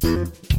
thank you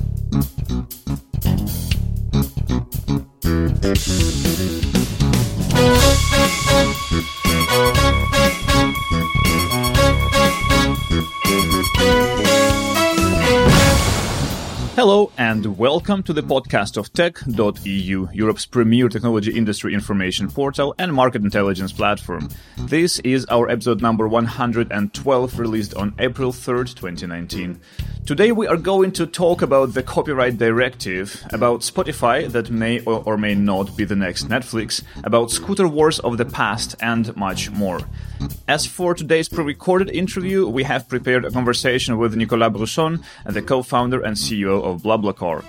welcome to the podcast of tech.eu, Europe's premier technology industry information portal and market intelligence platform. This is our episode number 112 released on April 3rd, 2019. Today we are going to talk about the copyright directive, about Spotify that may or may not be the next Netflix, about scooter wars of the past and much more. As for today's pre-recorded interview, we have prepared a conversation with Nicolas Brusson, the co-founder and CEO of BlaBlaCar.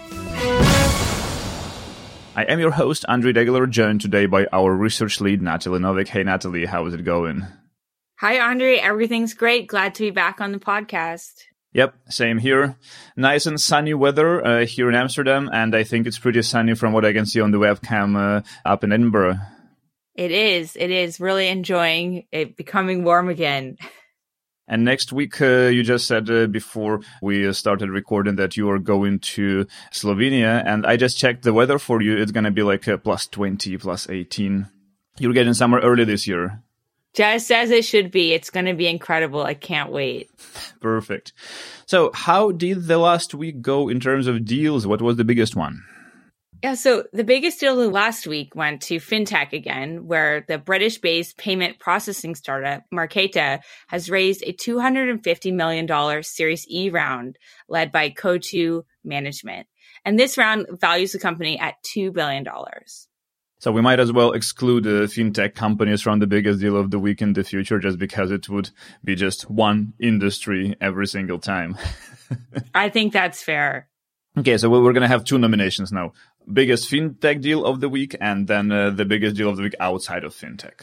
I am your host, Andrii Degeler, joined today by our research lead, Natalie Novik. Hey, Natalie, how is it going? Hi, Andre. Everything's great. Glad to be back on the podcast. Yep, same here. Nice and sunny weather uh, here in Amsterdam, and I think it's pretty sunny from what I can see on the webcam uh, up in Edinburgh. It is. It is. Really enjoying it becoming warm again. And next week, uh, you just said uh, before we started recording that you are going to Slovenia. And I just checked the weather for you. It's going to be like uh, plus 20, plus 18. You're getting summer early this year. Just as it should be. It's going to be incredible. I can't wait. Perfect. So, how did the last week go in terms of deals? What was the biggest one? Yeah, so the biggest deal of last week went to fintech again, where the British based payment processing startup Marqeta has raised a $250 million Series E round led by Coatue Management. And this round values the company at $2 billion. So we might as well exclude the fintech companies from the biggest deal of the week in the future just because it would be just one industry every single time. I think that's fair. Okay, so we're going to have two nominations now biggest fintech deal of the week and then uh, the biggest deal of the week outside of fintech.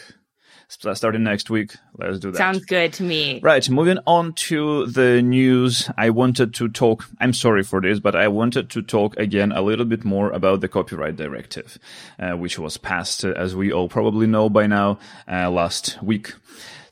Starting next week, let's do that. Sounds good to me. Right, moving on to the news. I wanted to talk, I'm sorry for this, but I wanted to talk again a little bit more about the copyright directive, uh, which was passed, uh, as we all probably know by now, uh, last week.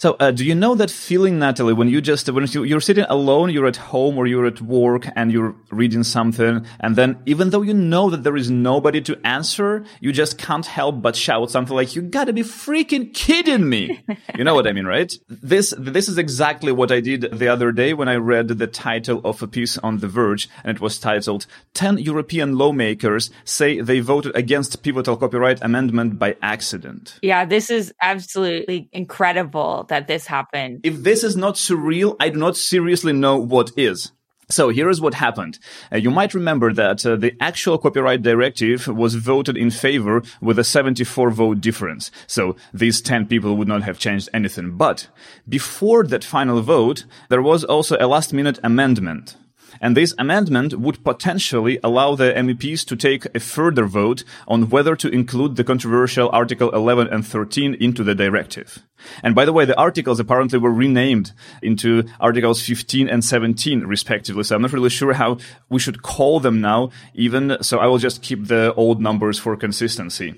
So, uh, do you know that feeling, Natalie, when you just, when you're sitting alone, you're at home or you're at work and you're reading something, and then even though you know that there is nobody to answer, you just can't help but shout something like, you gotta be freaking kidding me. you know what I mean, right? This, this is exactly what I did the other day when I read the title of a piece on The Verge, and it was titled, 10 European lawmakers say they voted against pivotal copyright amendment by accident. Yeah, this is absolutely incredible that this happened. If this is not surreal, I do not seriously know what is. So here is what happened. Uh, you might remember that uh, the actual copyright directive was voted in favor with a 74 vote difference. So these 10 people would not have changed anything. But before that final vote, there was also a last minute amendment. And this amendment would potentially allow the MEPs to take a further vote on whether to include the controversial Article 11 and 13 into the directive. And by the way, the articles apparently were renamed into Articles 15 and 17 respectively. So I'm not really sure how we should call them now, even so I will just keep the old numbers for consistency.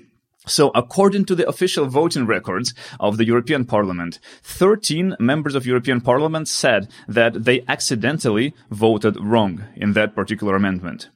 So according to the official voting records of the European Parliament, 13 members of European Parliament said that they accidentally voted wrong in that particular amendment.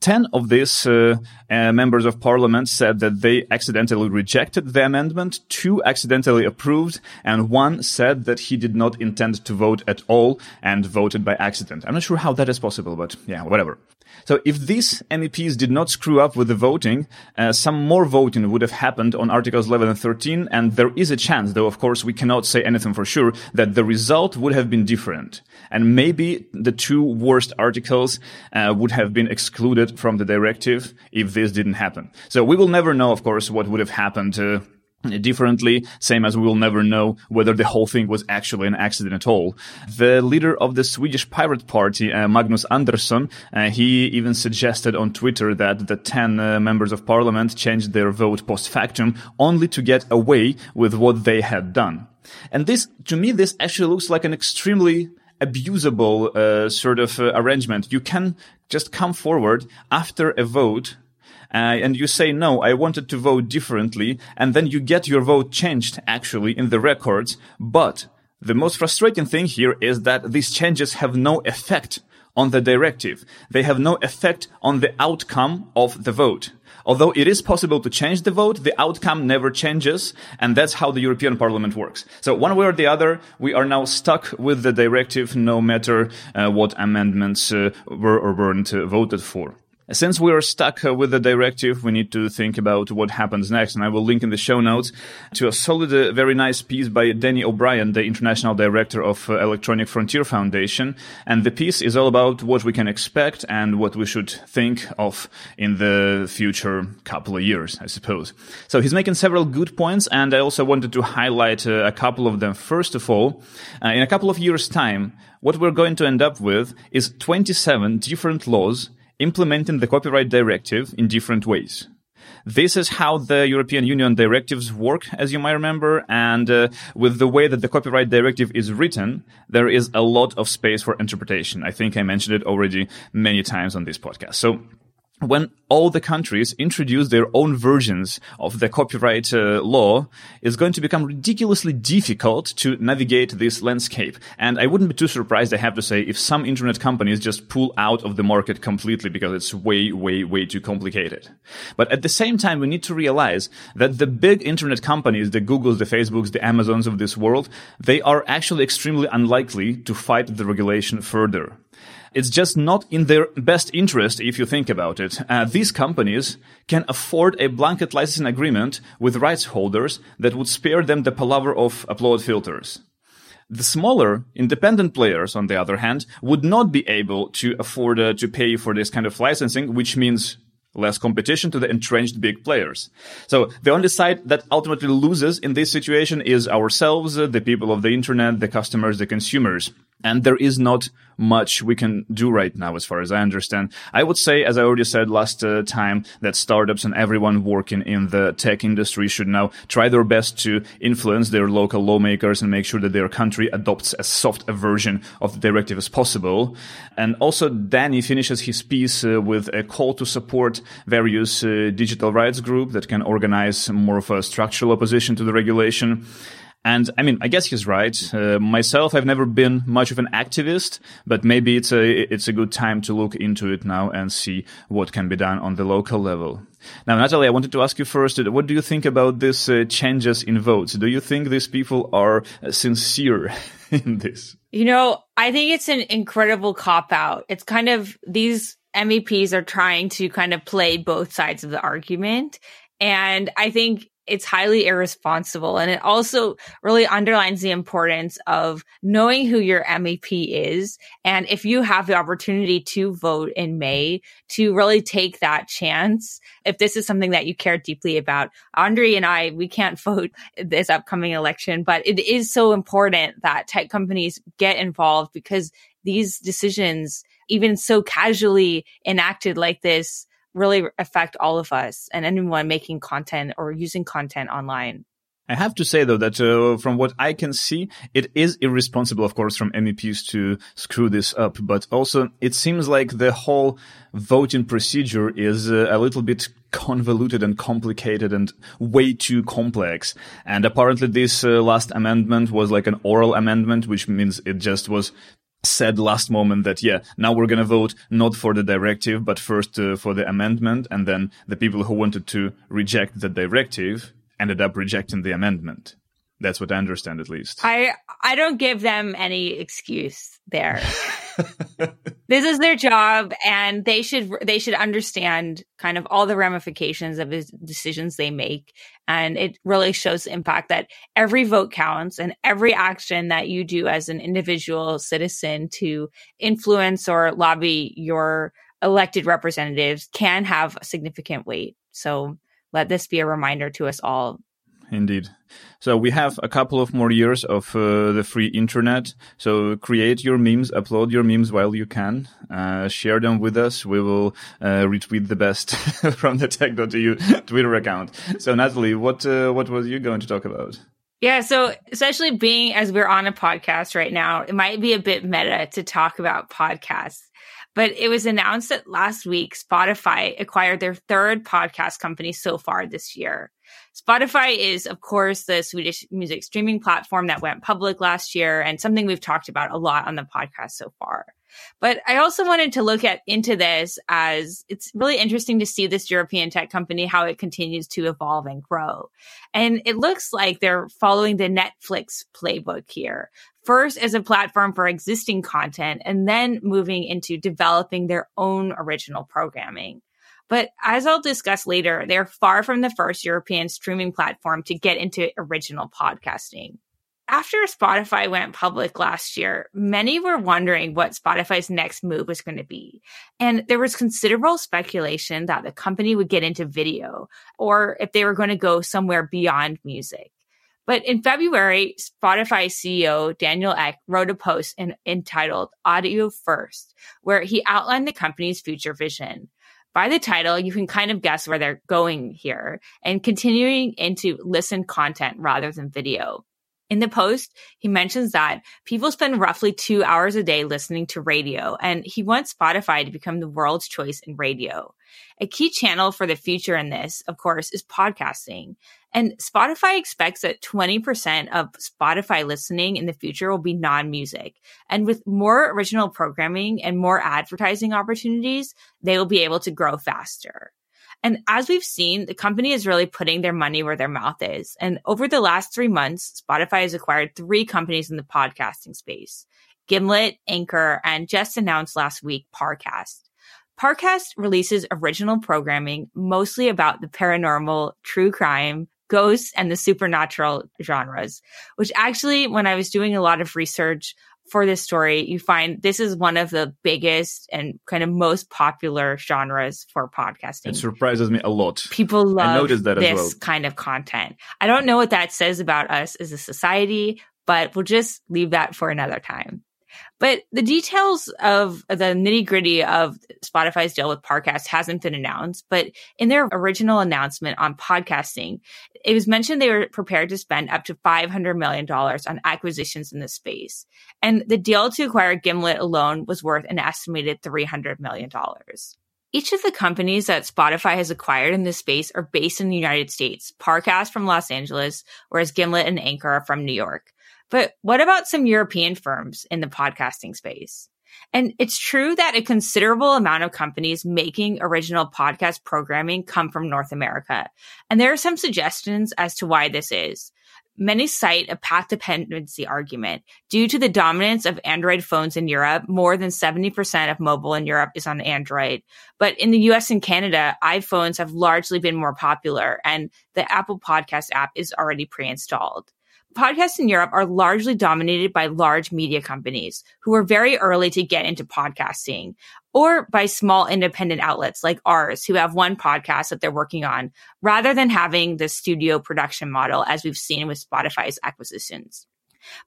10 of these uh, uh, members of parliament said that they accidentally rejected the amendment, two accidentally approved, and one said that he did not intend to vote at all and voted by accident. I'm not sure how that is possible, but yeah, whatever. So if these MEPs did not screw up with the voting, uh, some more voting would have happened on Articles 11 and 13, and there is a chance, though of course we cannot say anything for sure, that the result would have been different. And maybe the two worst articles uh, would have been excluded from the directive if this didn't happen. So we will never know, of course, what would have happened uh, differently, same as we will never know whether the whole thing was actually an accident at all. The leader of the Swedish Pirate Party, uh, Magnus Andersson, uh, he even suggested on Twitter that the 10 uh, members of parliament changed their vote post factum only to get away with what they had done. And this, to me, this actually looks like an extremely abusable uh, sort of uh, arrangement. You can just come forward after a vote uh, and you say, no, I wanted to vote differently, and then you get your vote changed actually in the records. But the most frustrating thing here is that these changes have no effect on the directive. They have no effect on the outcome of the vote. Although it is possible to change the vote, the outcome never changes, and that's how the European Parliament works. So one way or the other, we are now stuck with the directive no matter uh, what amendments uh, were or weren't uh, voted for. Since we are stuck uh, with the directive, we need to think about what happens next. And I will link in the show notes to a solid, uh, very nice piece by Danny O'Brien, the international director of uh, Electronic Frontier Foundation. And the piece is all about what we can expect and what we should think of in the future couple of years, I suppose. So he's making several good points. And I also wanted to highlight uh, a couple of them. First of all, uh, in a couple of years time, what we're going to end up with is 27 different laws implementing the copyright directive in different ways. This is how the European Union directives work, as you might remember. And uh, with the way that the copyright directive is written, there is a lot of space for interpretation. I think I mentioned it already many times on this podcast. So when all the countries introduce their own versions of the copyright uh, law, it's going to become ridiculously difficult to navigate this landscape. And I wouldn't be too surprised, I have to say, if some internet companies just pull out of the market completely because it's way, way, way too complicated. But at the same time, we need to realize that the big internet companies, the Googles, the Facebooks, the Amazons of this world, they are actually extremely unlikely to fight the regulation further. It's just not in their best interest if you think about it. Uh, these companies can afford a blanket licensing agreement with rights holders that would spare them the palaver of upload filters. The smaller independent players, on the other hand, would not be able to afford uh, to pay for this kind of licensing, which means less competition to the entrenched big players. So the only side that ultimately loses in this situation is ourselves, uh, the people of the internet, the customers, the consumers. And there is not much we can do right now, as far as I understand. I would say, as I already said last uh, time, that startups and everyone working in the tech industry should now try their best to influence their local lawmakers and make sure that their country adopts as soft a version of the directive as possible. And also, Danny finishes his piece uh, with a call to support various uh, digital rights groups that can organize more of a structural opposition to the regulation. And I mean, I guess he's right. Uh, myself, I've never been much of an activist, but maybe it's a it's a good time to look into it now and see what can be done on the local level. Now, Natalie, I wanted to ask you first, uh, what do you think about these uh, changes in votes? Do you think these people are uh, sincere in this? You know, I think it's an incredible cop out. It's kind of these MEPs are trying to kind of play both sides of the argument. And I think it's highly irresponsible. And it also really underlines the importance of knowing who your MEP is. And if you have the opportunity to vote in May, to really take that chance. If this is something that you care deeply about, Andre and I, we can't vote this upcoming election, but it is so important that tech companies get involved because these decisions, even so casually enacted like this, really affect all of us and anyone making content or using content online. I have to say though that uh, from what I can see, it is irresponsible, of course, from MEPs to screw this up. But also, it seems like the whole voting procedure is uh, a little bit convoluted and complicated and way too complex. And apparently, this uh, last amendment was like an oral amendment, which means it just was said last moment that yeah now we're going to vote not for the directive but first uh, for the amendment and then the people who wanted to reject the directive ended up rejecting the amendment that's what I understand, at least. I I don't give them any excuse there. this is their job, and they should they should understand kind of all the ramifications of the decisions they make, and it really shows the impact that every vote counts, and every action that you do as an individual citizen to influence or lobby your elected representatives can have significant weight. So let this be a reminder to us all indeed. So we have a couple of more years of uh, the free internet. So create your memes, upload your memes while you can, uh, share them with us. We will uh, retweet the best from the tech.eu Twitter account. So Natalie, what uh, what was you going to talk about? Yeah, so especially being as we're on a podcast right now, it might be a bit meta to talk about podcasts. But it was announced that last week Spotify acquired their third podcast company so far this year. Spotify is, of course, the Swedish music streaming platform that went public last year and something we've talked about a lot on the podcast so far. But I also wanted to look at into this as it's really interesting to see this European tech company, how it continues to evolve and grow. And it looks like they're following the Netflix playbook here. First as a platform for existing content and then moving into developing their own original programming. But as I'll discuss later, they're far from the first European streaming platform to get into original podcasting. After Spotify went public last year, many were wondering what Spotify's next move was going to be. And there was considerable speculation that the company would get into video or if they were going to go somewhere beyond music. But in February, Spotify CEO Daniel Ek wrote a post in, entitled Audio First, where he outlined the company's future vision by the title, you can kind of guess where they're going here and continuing into listen content rather than video. In the post, he mentions that people spend roughly two hours a day listening to radio, and he wants Spotify to become the world's choice in radio. A key channel for the future in this, of course, is podcasting. And Spotify expects that 20% of Spotify listening in the future will be non-music. And with more original programming and more advertising opportunities, they will be able to grow faster. And as we've seen, the company is really putting their money where their mouth is. And over the last three months, Spotify has acquired three companies in the podcasting space. Gimlet, Anchor, and just announced last week, Parcast. Parcast releases original programming mostly about the paranormal, true crime, ghosts, and the supernatural genres, which actually, when I was doing a lot of research for this story, you find this is one of the biggest and kind of most popular genres for podcasting. It surprises me a lot. People love this well. kind of content. I don't know what that says about us as a society, but we'll just leave that for another time. But the details of the nitty gritty of Spotify's deal with Parcast hasn't been announced. But in their original announcement on podcasting, it was mentioned they were prepared to spend up to $500 million on acquisitions in the space. And the deal to acquire Gimlet alone was worth an estimated $300 million. Each of the companies that Spotify has acquired in this space are based in the United States. Parcast from Los Angeles, whereas Gimlet and Anchor are from New York. But what about some European firms in the podcasting space? And it's true that a considerable amount of companies making original podcast programming come from North America. And there are some suggestions as to why this is. Many cite a path dependency argument. Due to the dominance of Android phones in Europe, more than 70% of mobile in Europe is on Android. But in the US and Canada, iPhones have largely been more popular and the Apple Podcast app is already pre-installed podcasts in Europe are largely dominated by large media companies who are very early to get into podcasting or by small independent outlets like ours who have one podcast that they're working on rather than having the studio production model as we've seen with Spotify's acquisitions.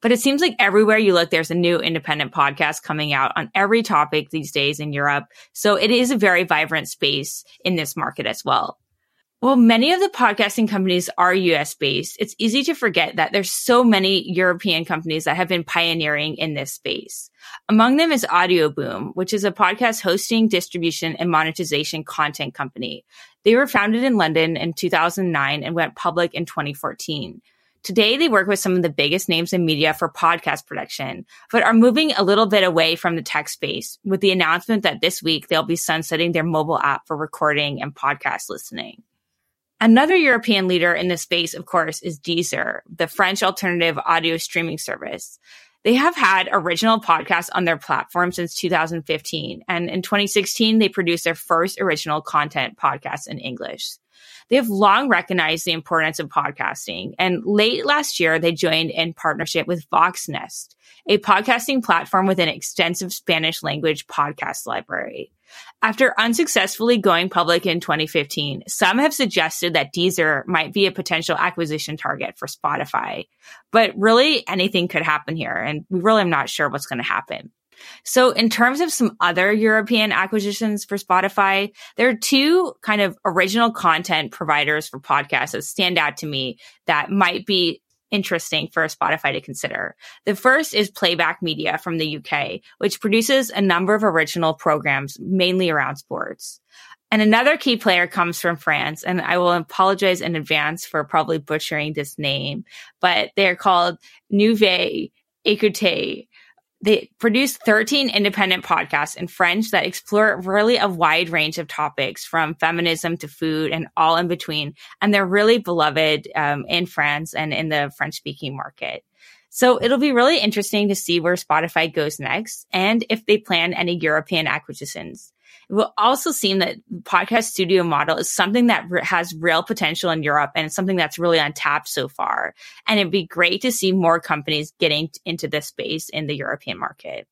But it seems like everywhere you look, there's a new independent podcast coming out on every topic these days in Europe. So it is a very vibrant space in this market as well. Well, many of the podcasting companies are US based. It's easy to forget that there's so many European companies that have been pioneering in this space. Among them is Audioboom, which is a podcast hosting, distribution, and monetization content company. They were founded in London in 2009 and went public in 2014. Today, they work with some of the biggest names in media for podcast production, but are moving a little bit away from the tech space with the announcement that this week they'll be sunsetting their mobile app for recording and podcast listening. Another European leader in this space, of course, is Deezer, the French alternative audio streaming service. They have had original podcasts on their platform since 2015. And in 2016, they produced their first original content podcast in English. They have long recognized the importance of podcasting. And late last year, they joined in partnership with Voxnest, a podcasting platform with an extensive Spanish language podcast library. After unsuccessfully going public in 2015, some have suggested that Deezer might be a potential acquisition target for Spotify. But really, anything could happen here, and we really am not sure what's going to happen. So in terms of some other European acquisitions for Spotify, there are two kind of original content providers for podcasts that stand out to me that might be interesting for Spotify to consider. The first is Playback Media from the UK, which produces a number of original programs, mainly around sports. And another key player comes from France, and I will apologize in advance for probably butchering this name, but they're called Nouvelle Écoute. They produce 13 independent podcasts in French that explore really a wide range of topics from feminism to food and all in between. And they're really beloved um, in France and in the French speaking market. So it'll be really interesting to see where Spotify goes next and if they plan any European acquisitions. It will also seem that podcast studio model is something that re- has real potential in Europe and it's something that's really untapped so far. And it'd be great to see more companies getting into this space in the European market.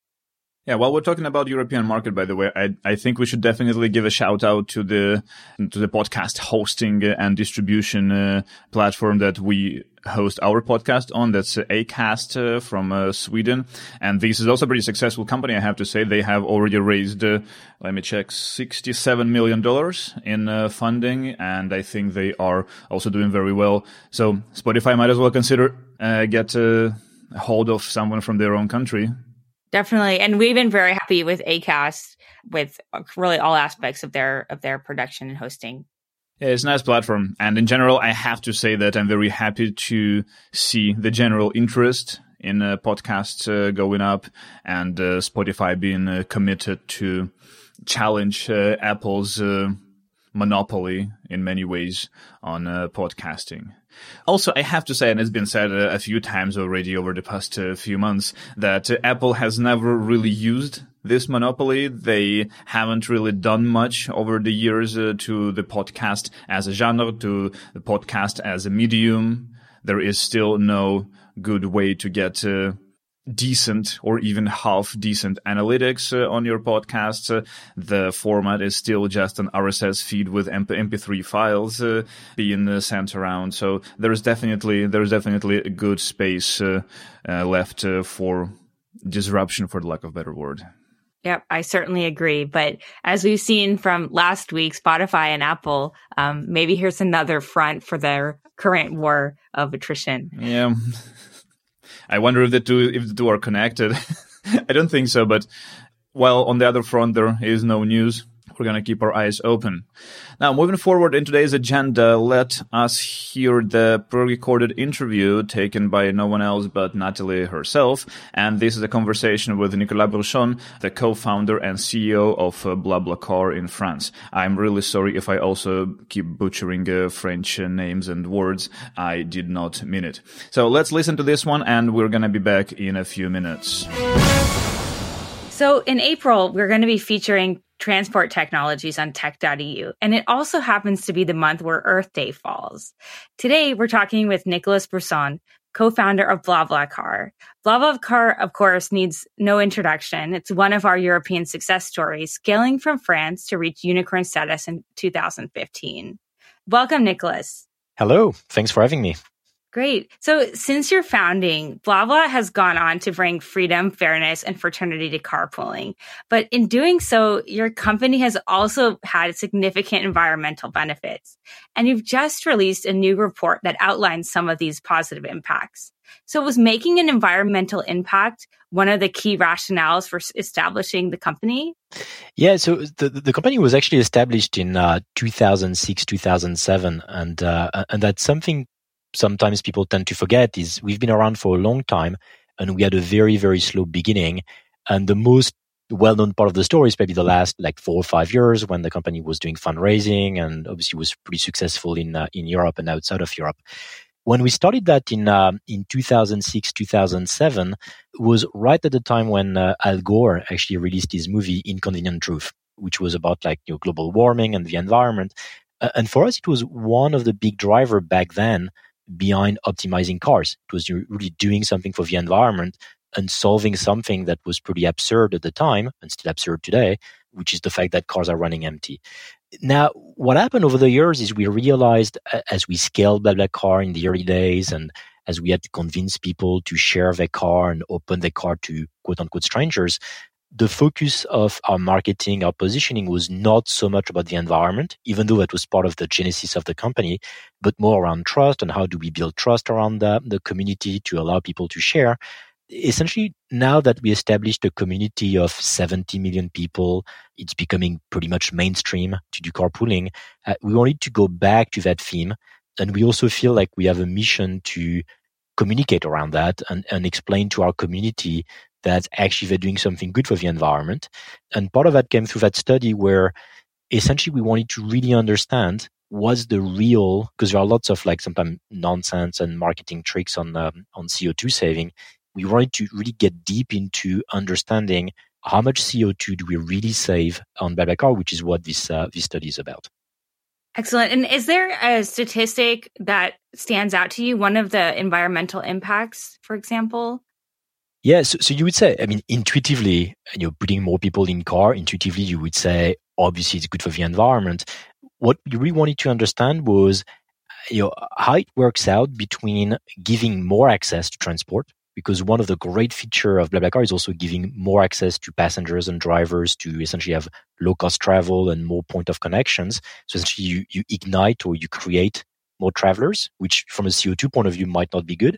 Yeah, while we're talking about European market, by the way, I, I think we should definitely give a shout out to the to the podcast hosting and distribution uh, platform that we host our podcast on. That's uh, Acast uh, from uh, Sweden, and this is also a pretty successful company. I have to say they have already raised, uh, let me check, sixty-seven million dollars in uh, funding, and I think they are also doing very well. So Spotify might as well consider uh, get a hold of someone from their own country Definitely. And we've been very happy with Acast with really all aspects of their of their production and hosting. Yeah, it's a nice platform. And in general, I have to say that I'm very happy to see the general interest in uh, podcasts uh, going up and uh, Spotify being uh, committed to challenge uh, Apple's uh, monopoly in many ways on podcasting. Also, I have to say, and it's been said a, few times already over the past uh, few months, that uh, Apple has never really used this monopoly. They haven't really done much over the years uh, to the podcast as a genre, to the podcast as a medium. There is still no good way to get uh, decent or even half decent analytics uh, on your podcasts. Uh, the format is still just an RSS feed with MP3 files uh, being uh, sent around. So there is definitely there is definitely a good space uh, uh, left for disruption, for the lack of a better word. Yep, I certainly agree. But as we've seen from last week, Spotify and Apple, um, maybe here's another front for their current war of attrition. Yeah. I wonder if the two if the two are connected. I don't think so, but while on the other front there is no news, we're going to keep our eyes open. Now, moving forward in today's agenda, let us hear the pre-recorded interview taken by no one else but Natalie herself. And this is a conversation with Nicolas Brusson, the co-founder and CEO of uh, BlaBlaCar in France. I'm really sorry if I also keep butchering uh, French names and words. I did not mean it. So let's listen to this one and we're going to be back in a few minutes. So in April, we're going to be featuring transport technologies on tech.eu. And it also happens to be the month where Earth Day falls. Today, we're talking with Nicolas Brusson, co-founder of BlaBlaCar. BlaBlaCar, of course, needs no introduction. It's one of our European success stories, scaling from France to reach unicorn status in 2015. Welcome, Nicolas. Hello. Thanks for having me. Great. So since your founding, BlaBla has gone on to bring freedom, fairness, and fraternity to carpooling. But in doing so, your company has also had significant environmental benefits. And you've just released a new report that outlines some of these positive impacts. So was making an environmental impact one of the key rationales for establishing the company? Yeah, so the, the company was actually established in uh, 2006, 2007, and uh, and that's something sometimes people tend to forget is we've been around for a long time and we had a very, very slow beginning. And the most well-known part of the story is maybe the last like four or five years when the company was doing fundraising and obviously was pretty successful in uh, in Europe and outside of Europe. When we started that in uh, in 2006 2007 was right at the time when uh, Al Gore actually released his movie Inconvenient Truth, which was about like you know, global warming and the environment. and for us, it was one of the big driver back then behind optimizing cars. It was really doing something for the environment and solving something that was pretty absurd at the time and still absurd today, which is the fact that cars are running empty. Now, what happened over the years is we realized as we scaled BlaBlaCar in the early days and as we had to convince people to share their car and open their car to quote unquote strangers, the focus of our marketing, our positioning was not so much about the environment, even though that was part of the genesis of the company, but more around trust and how do we build trust around the, the community to allow people to share. Essentially, now that we established a community of 70 million people, it's becoming pretty much mainstream to do carpooling. Uh, we wanted to go back to that theme. And we also feel like we have a mission to communicate around that and, and explain to our community that actually they're doing something good for the environment. And part of that came through that study where essentially we wanted to really understand what's the real, because there are lots of like sometimes nonsense and marketing tricks on, um, on CO2 saving. We wanted to really get deep into understanding how much CO2 do we really save on BlaBlaCar, which is what this, uh, this study is about. Excellent. And is there a statistic that stands out to you? One of the environmental impacts, for example? Yeah, so, so you would say, I mean, intuitively, you know, putting more people in car, intuitively, you would say, obviously, it's good for the environment. What we really wanted to understand was, uh, you know, uh, how it works out between giving more access to transport, because one of the great feature of BlaBlaCar is also giving more access to passengers and drivers to essentially have low cost travel and more point of connections. So essentially, you, you ignite or you create more travelers, which from a CO2 point of view might not be good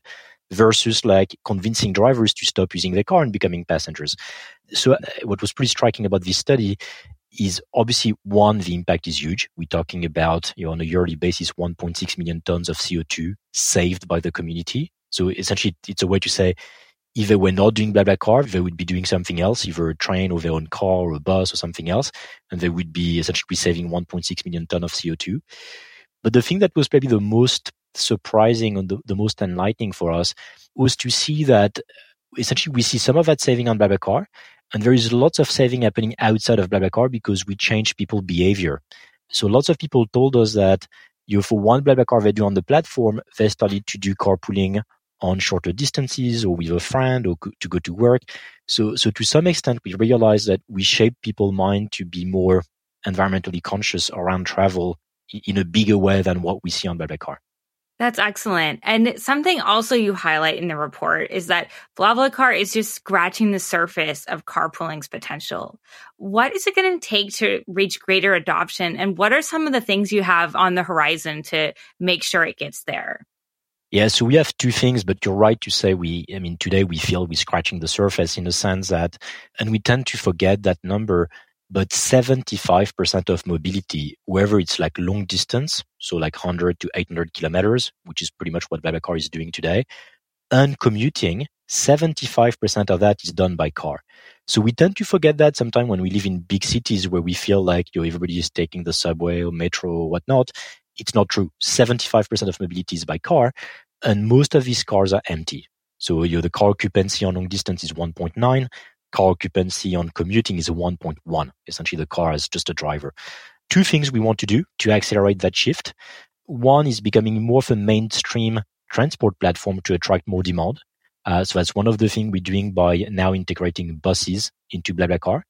versus like convincing drivers to stop using their car and becoming passengers. So uh, what was pretty striking about this study is obviously one, the impact is huge. We're talking about, you know, on a yearly basis, 1.6 million tons of CO2 saved by the community. So essentially it's a way to say, if they were not doing BlaBlaCar, they would be doing something else, either a train or their own car or a bus or something else. And they would be essentially saving 1.6 million ton of CO2. But the thing that was probably the most surprising and the, the most enlightening for us was to see that uh, essentially we see some of that saving on BlaBlaCar, and there is lots of saving happening outside of BlaBlaCar because we change people behavior. So lots of people told us that you know, for one BlaBlaCar they do on the platform, they started to do carpooling on shorter distances or with a friend or to go to work. So, so to some extent, we realized that we shape people's mind to be more environmentally conscious around travel in a bigger way than what we see on BlaBlaCar. That's excellent. And something also you highlight in the report is that BlaBlaCar is just scratching the surface of carpooling's potential. What is it going to take to reach greater adoption? And what are some of the things you have on the horizon to make sure it gets there? Yeah, so we have two things, but you're right to say we, I mean, today we feel we're scratching the surface in the sense that, and we tend to forget that number but 75% of mobility, whether it's like long distance, so like 100 to 800 kilometers, which is pretty much what BlaBlaCar is doing today, and commuting, 75% of that is done by car. So we tend to forget that sometimes when we live in big cities where we feel like you know, everybody is taking the subway or metro or whatnot. It's not true. 75% of mobility is by car, and most of these cars are empty. So you know, the car occupancy on long distance is 1.9 car occupancy on commuting is 1.1. Essentially, the car is just a driver. Two things we want to do to accelerate that shift. One is becoming more of a mainstream transport platform to attract more demand. Uh, so that's one of the things we're doing by now integrating buses into BlaBlaCar.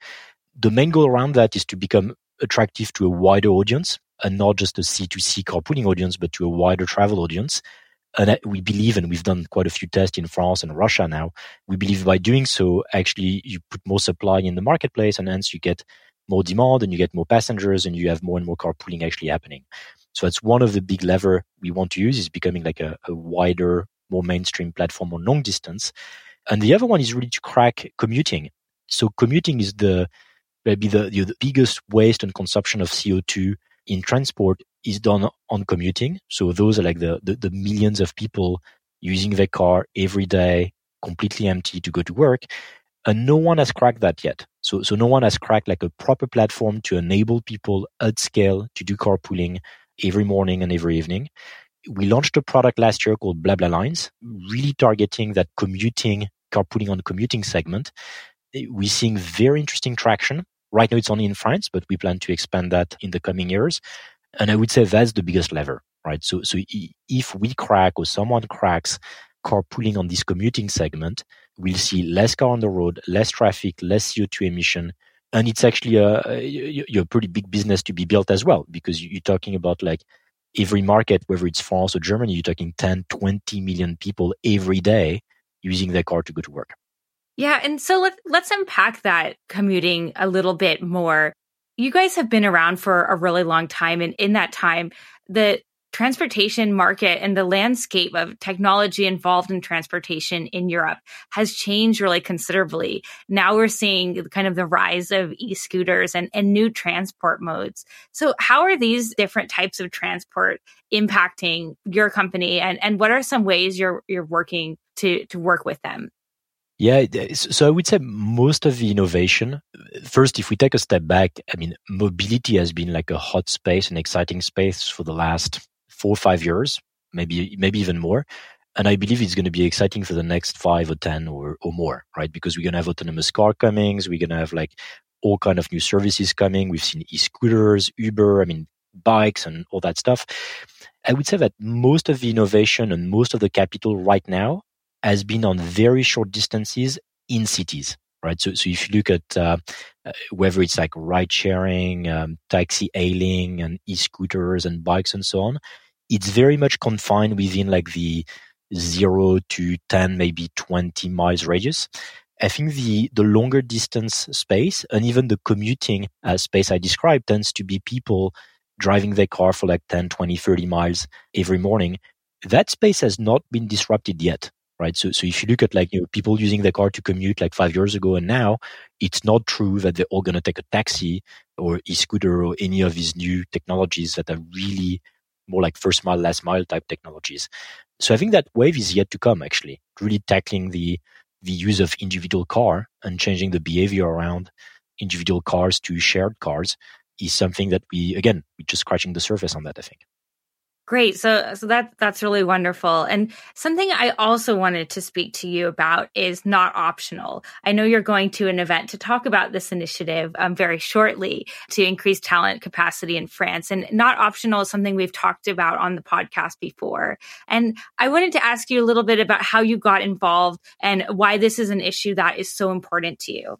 The main goal around that is to become attractive to a wider audience and not just a C2C carpooling audience, but to a wider travel audience. And we believe, and we've done quite a few tests in France and Russia now, we believe by doing so, actually you put more supply in the marketplace and hence you get more demand and you get more passengers and you have more and more carpooling actually happening. So that's one of the big lever we want to use is becoming like a, a wider, more mainstream platform on long distance. And the other one is really to crack commuting. So commuting is the maybe the, the biggest waste and consumption of CO2 in transport is done on commuting. So those are like the, the, the millions of people using their car every day, completely empty to go to work. And no one has cracked that yet. So, so no one has cracked like a proper platform to enable people at scale to do carpooling every morning and every evening. We launched a product last year called BlaBlaLines, really targeting that commuting, carpooling on commuting segment. We're seeing very interesting traction. Right now it's only in France, but we plan to expand that in the coming years. And I would say that's the biggest lever, right? So, so if we crack or someone cracks carpooling on this commuting segment, we'll see less car on the road, less traffic, less CO2 emission. And it's actually a, a, a pretty big business to be built as well, because you're talking about like every market, whether it's France or Germany, you're talking 10, 20 million people every day using their car to go to work. Yeah. And so let, let's unpack that commuting a little bit more you guys have been around for a really long time. And in that time, the transportation market and the landscape of technology involved in transportation in Europe has changed really considerably. Now we're seeing kind of the rise of e-scooters and, and new transport modes. So how are these different types of transport impacting your company and, and what are some ways you're you're working to to work with them? Yeah, uh, so I would say most of the innovation. First, if we take a step back, I mean, mobility has been like a hot space, an exciting space for the last four or five years, maybe maybe even more. And I believe it's going to be exciting for the next five or ten or, or more, right? Because we're going to have autonomous car comings, we're going to have like all kind of new services coming. We've seen e-scooters, Uber, I mean, bikes and all that stuff. I would say that most of the innovation and most of the capital right now has been on very short distances in cities, right? So, so if you look at uh, uh, whether it's like ride sharing, um, taxi hailing, and e-scooters and bikes and so on, it's very much confined within like the zero to 10, maybe 20 miles radius. I think the, the longer distance space and even the commuting uh, space I described tends to be people driving their car for like 10, 20, 30 miles every morning. That space has not been disrupted yet right? So, so if you look at like you know, people using their car to commute like five years ago and now, it's not true that they're all going to take a taxi or e-scooter or any of these new technologies that are really more like first mile, last mile type technologies. So I think that wave is yet to come. Actually, really tackling the the use of individual car and changing the behavior around individual cars to shared cars is something that we again we're just scratching the surface on that. I think. Great. So, so that, that's really wonderful. And something I also wanted to speak to you about is not optional. I know you're going to an event to talk about this initiative um, very shortly to increase talent capacity in France. And not optional is something we've talked about on the podcast before. And I wanted to ask you a little bit about how you got involved and why this is an issue that is so important to you.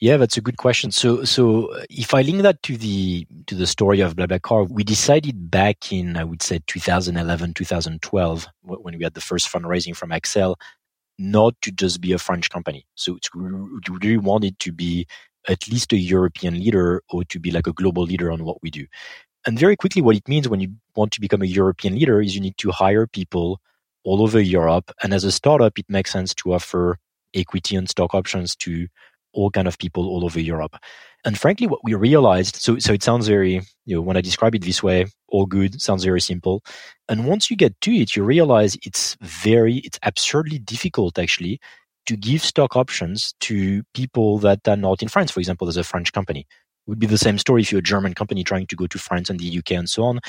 Yeah, that's a good question. So, so uh, if I link that to the to the story of BlaBlaCar, we decided back in I would say 2011, 2012, when we had the first fundraising from Accel, not to just be a French company. So we really wanted to be at least a European leader or to be like a global leader on what we do. And very quickly, what it means when you want to become a European leader is you need to hire people all over Europe. And as a startup, it makes sense to offer equity and stock options to all kind of people all over Europe. And frankly, what we realized, so, so it sounds very, you know, when I describe it this way, all good, sounds very simple. And once you get to it, you realize it's very, it's absurdly difficult actually to give stock options to people that are not in France. For example, there's a French company. It would be the same story if you're a German company trying to go to France and the UK and so on,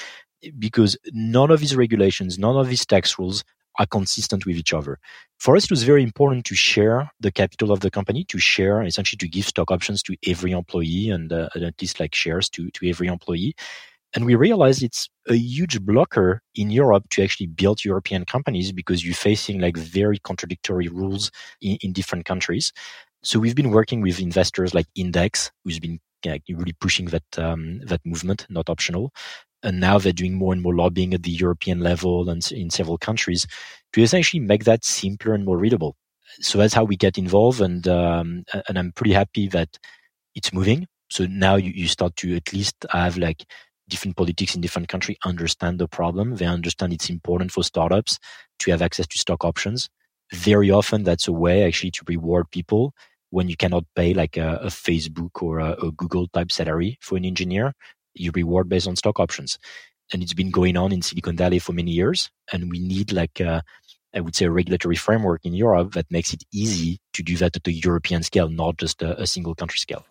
because none of these regulations, none of these tax rules are consistent with each other. For us, it was very important to share the capital of the company, to share essentially to give stock options to every employee and, uh, at least like shares to, to every employee. And we realized it's a huge blocker in Europe to actually build European companies because you're facing like very contradictory rules in, in different countries. So we've been working with investors like Index, who's been like, really pushing that um, that movement, not optional and now they're doing more and more lobbying at the European level and in several countries to essentially make that simpler and more readable. So that's how we get involved, and um, and I'm pretty happy that it's moving. So now you, you start to at least have like different politics in different countries understand the problem. They understand it's important for startups to have access to stock options. Very often, that's a way actually to reward people when you cannot pay like a, a Facebook or a, a Google type salary for an engineer you reward based on stock options. And it's been going on in Silicon Valley for many years. And we need like, a, I would say a regulatory framework in Europe that makes it easy to do that at the European scale, not just a, a single country scale.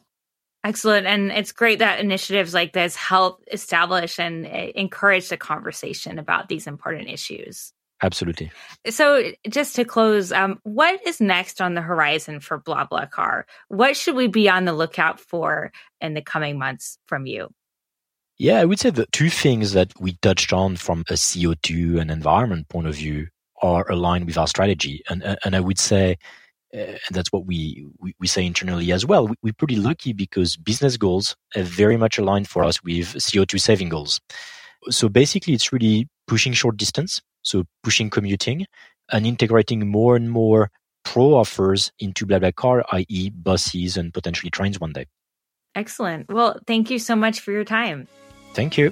Excellent. And it's great that initiatives like this help establish and eh, encourage the conversation about these important issues. Absolutely. So, just to close, um, what is next on the horizon for BlaBlaCar? What should we be on the lookout for in the coming months from you? Yeah, I would say the two things that we touched on from a CO2 and environment point of view are aligned with our strategy. And, and I would say, uh, and that's what we, we, we, say internally as well. We, are pretty lucky because business goals are very much aligned for us with CO2 saving goals. So basically, it's really pushing short distance, so pushing commuting and integrating more and more pro offers into BlaBlaCar, i.e., buses and potentially trains one day. Excellent. Well, thank you so much for your time. Thank you.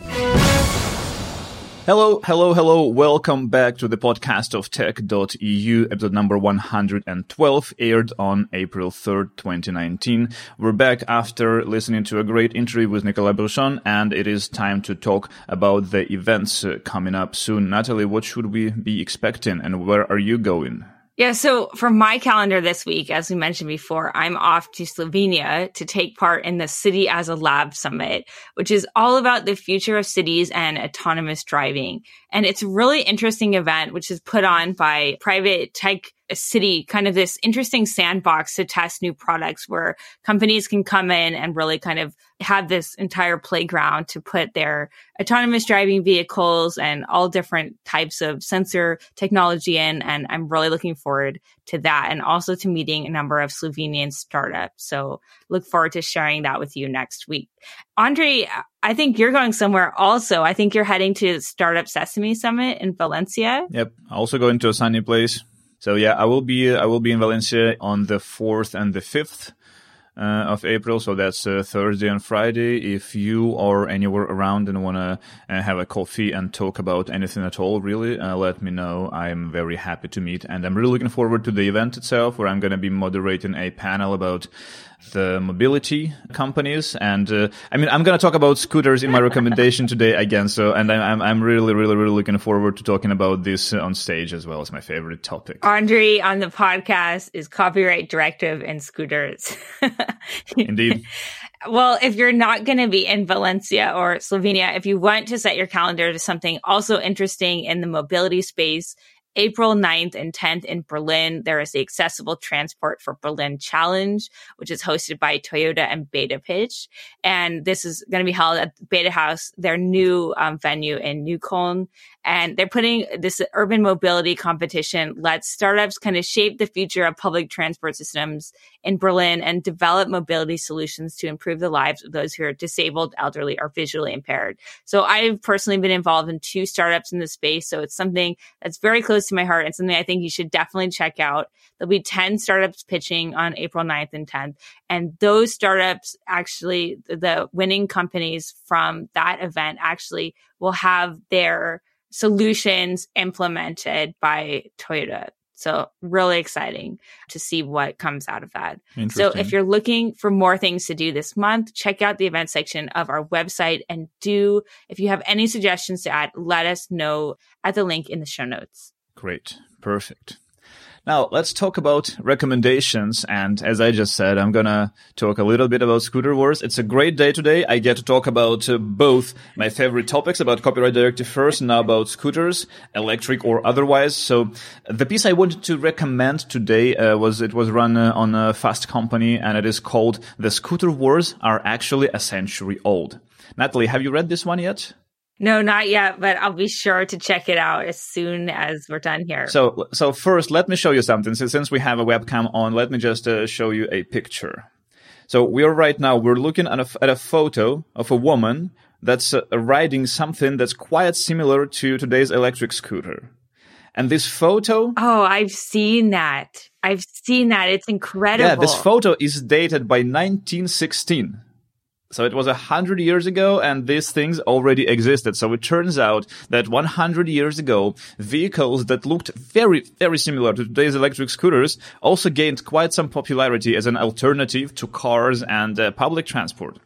Hello, hello, hello. Welcome back to the podcast of tech.eu, episode number 112, aired on April 3rd, 2019. We're back after listening to a great interview with Nicolas Brusson, and it is time to talk about the events uh, coming up soon. Natalie, what should we be expecting and where are you going? Yeah, so for my calendar this week, as we mentioned before, I'm off to Slovenia to take part in the City as a Lab Summit, which is all about the future of cities and autonomous driving. And it's a really interesting event, which is put on by private tech city, kind of this interesting sandbox to test new products where companies can come in and really kind of have this entire playground to put their autonomous driving vehicles and all different types of sensor technology in. And I'm really looking forward to that and also to meeting a number of Slovenian startups. So look forward to sharing that with you next week. Andre, I think you're going somewhere also. I think you're heading to Startup Sesame Summit in Valencia. Yep. Also going to a sunny place. So yeah, I will be I will be in Valencia on the fourth and the fifth. Uh, of April, so that's uh, Thursday and Friday. If you are anywhere around and want to uh, have a coffee and talk about anything at all, really, uh, let me know. I'm very happy to meet, and I'm really looking forward to the event itself, where I'm going to be moderating a panel about the mobility companies. And uh, I mean, I'm going to talk about scooters in my recommendation today again. So, and I'm, I'm really, really, really looking forward to talking about this on stage as well as my favorite topic. Andre on the podcast is copyright directive and scooters. Indeed. Well, if you're not going to be in Valencia or Slovenia, if you want to set your calendar to something also interesting in the mobility space, April 9th and 10th in Berlin, there is the Accessible Transport for Berlin Challenge, which is hosted by Toyota and Beta Pitch. And this is going to be held at Betahaus, their new um, venue in Neukölln. And they're putting this urban mobility competition lets startups kind of shape the future of public transport systems in Berlin and develop mobility solutions to improve the lives of those who are disabled, elderly, or visually impaired. So I've personally been involved in two startups in this space. So it's something that's very close to my heart and something I think you should definitely check out. There'll be 10 startups pitching on April 9th and 10th. And those startups actually, the winning companies from that event actually will have their solutions implemented by Toyota. So really exciting to see what comes out of that. So if you're looking for more things to do this month, check out the event section of our website and do, if you have any suggestions to add, let us know at the link in the show notes. Great. Perfect. Now let's talk about recommendations. And as I just said, I'm gonna talk a little bit about Scooter Wars. It's a great day today. I get to talk about uh, both my favorite topics about copyright directive first now about scooters, electric or otherwise. So the piece I wanted to recommend today uh, was, it was run uh, on a Fast Company and it is called The Scooter Wars Are Actually a Century Old. Natalie, have you read this one yet? No, not yet, but I'll be sure to check it out as soon as we're done here. So, so first, let me show you something. So since we have a webcam on, let me just uh, show you a picture. So we are right now, we're looking at a, at a photo of a woman that's uh, riding something that's quite similar to today's electric scooter. And this photo. Oh, I've seen that. I've seen that. It's incredible. Yeah, this photo is dated by 1916. So it was a hundred years ago and these things already existed. So it turns out that 100 years ago, vehicles that looked very, very similar to today's electric scooters also gained quite some popularity as an alternative to cars and uh, public transport.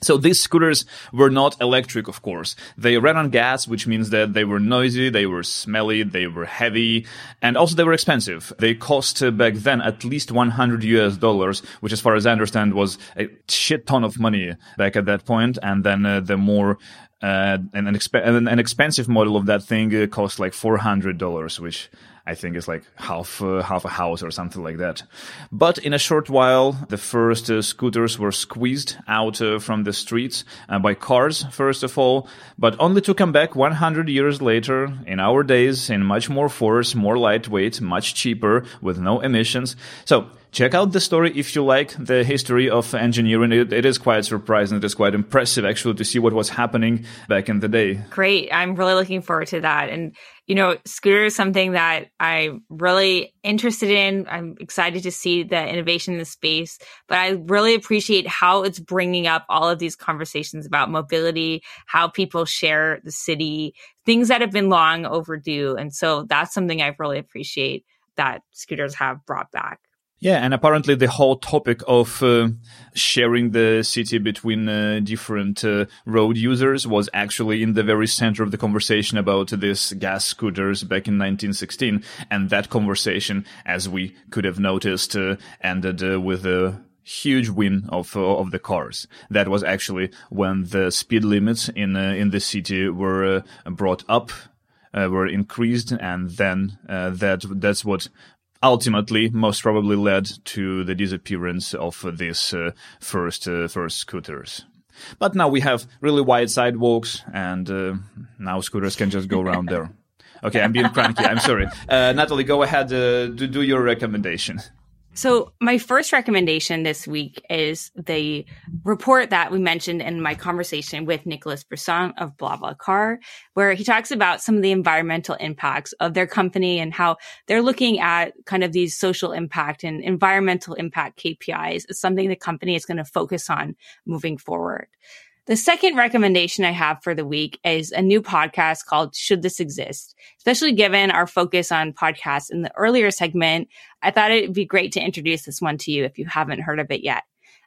So these scooters were not electric, of course. They ran on gas, which means that they were noisy, they were smelly, they were heavy, and also they were expensive. They cost uh, back then at least 100 US dollars, which as far as I understand was a shit ton of money back at that point. And then uh, the more uh, an, exp- an, expensive model of that thing uh, cost like $400, which I think it's like half uh, half a house or something like that. But in a short while, the first uh, scooters were squeezed out uh, from the streets uh, by cars, first of all, but only to come back 100 years later, in our days, in much more force, more lightweight, much cheaper, with no emissions. So check out the story if you like the history of engineering. It, it is quite surprising. It is quite impressive actually to see what was happening back in the day. Great. I'm really looking forward to that. And, you know, scooter is something that I'm really interested in. I'm excited to see the innovation in the space, but I really appreciate how it's bringing up all of these conversations about mobility, how people share the city, things that have been long overdue. And so that's something I really appreciate that scooters have brought back. Yeah, and apparently the whole topic of uh, sharing the city between uh, different uh, road users was actually in the very center of the conversation about these gas scooters back in 1916. And that conversation, as we could have noticed, uh, ended uh, with a huge win of uh, of the cars. That was actually when the speed limits in in the city were brought up uh, were increased, and then uh, that that's what ultimately most probably led to the disappearance of these uh, first uh, first scooters. But now we have really wide sidewalks, and uh, now scooters can just go around there. Okay, I'm being cranky. I'm sorry. Uh, Natalie, go ahead. Uh, do, do your recommendation. So, my first recommendation this week is the report that we mentioned in my conversation with Nicolas Brusson of BlaBlaCar, where he talks about some of the environmental impacts of their company and how they're looking at kind of these social impact and environmental impact KPIs as something the company is going to focus on moving forward. The second recommendation I have for the week is a new podcast called Should This Exist? Especially given our focus on podcasts in the earlier segment, I thought it'd be great to introduce this one to you if you haven't heard of it yet.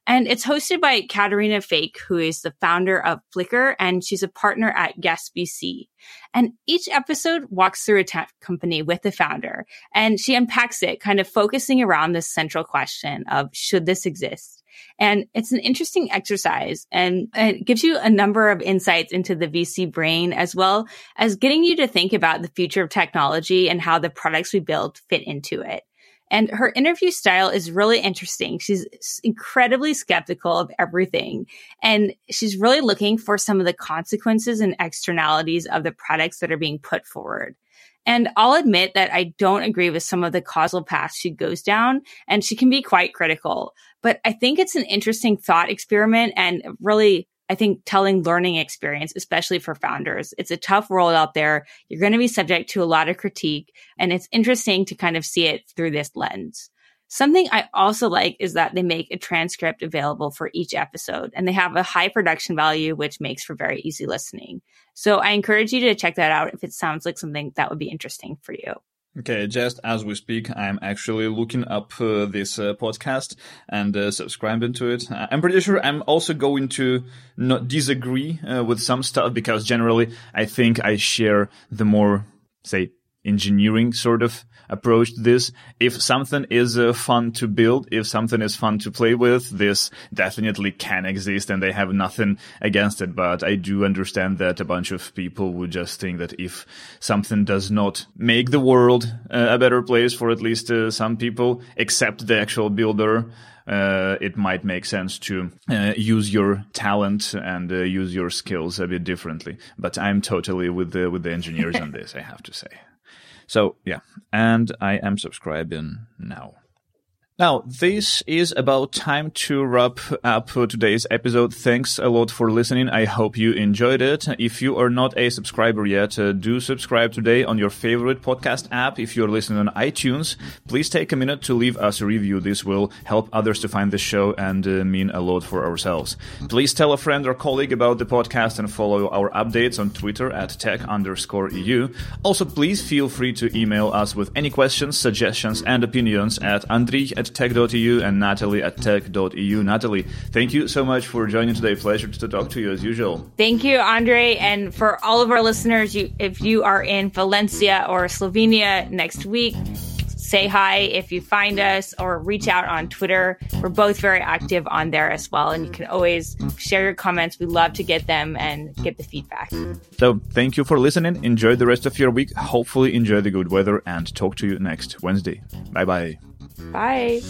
And it's hosted by Caterina Fake, who is the founder of Flickr, and she's a partner at Yes VC. And each episode walks through a tech company with the founder, and she unpacks it, kind of focusing around this central question of should this exist? And it's an interesting exercise and it gives you a number of insights into the VC brain as well as getting you to think about the future of technology and how the products we build fit into it. And her interview style is really interesting. She's incredibly skeptical of everything. And she's really looking for some of the consequences and externalities of the products that are being put forward. And I'll admit that I don't agree with some of the causal paths she goes down, and she can be quite critical. But I think it's an interesting thought experiment and really, I think, telling learning experience, especially for founders. It's a tough world out there. You're going to be subject to a lot of critique, and it's interesting to kind of see it through this lens. Something I also like is that they make a transcript available for each episode and they have a high production value, which makes for very easy listening. So I encourage you to check that out if it sounds like something that would be interesting for you. Okay, just as we speak, I'm actually looking up uh, this uh, podcast and uh, subscribing to it. I'm pretty sure I'm also going to not disagree uh, with some stuff because generally I think I share the more, say, engineering sort of approach to this. If something is uh, fun to build, if something is fun to play with, this definitely can exist and they have nothing against it. But I do understand that a bunch of people would just think that if something does not make the world uh, a better place for at least uh, some people, except the actual builder, uh, it might make sense to uh, use your talent and uh, use your skills a bit differently. But I'm totally with the with the engineers on this. I have to say. So yeah, and I am subscribing now. Now, this is about time to wrap up today's episode. Thanks a lot for listening. I hope you enjoyed it. If you are not a subscriber yet, uh, do subscribe today on your favorite podcast app. If you're listening on iTunes, please take a minute to leave us a review. This will help others to find the show and uh, mean a lot for ourselves. Please tell a friend or colleague about the podcast and follow our updates on Twitter at tech underscore EU. Also, please feel free to email us with any questions, suggestions, and opinions at Andrii at tech.eu and Natalie at tech.eu. Natalie, thank you so much for joining today. Pleasure to talk to you as usual. Thank you, Andre. And for all of our listeners, you, if you are in Valencia or Slovenia next week, say hi if you find us or reach out on Twitter. We're both very active on there as well. And you can always share your comments. We love to get them and get the feedback. So thank you for listening. Enjoy the rest of your week. Hopefully, enjoy the good weather and talk to you next Wednesday. Bye bye. Bye.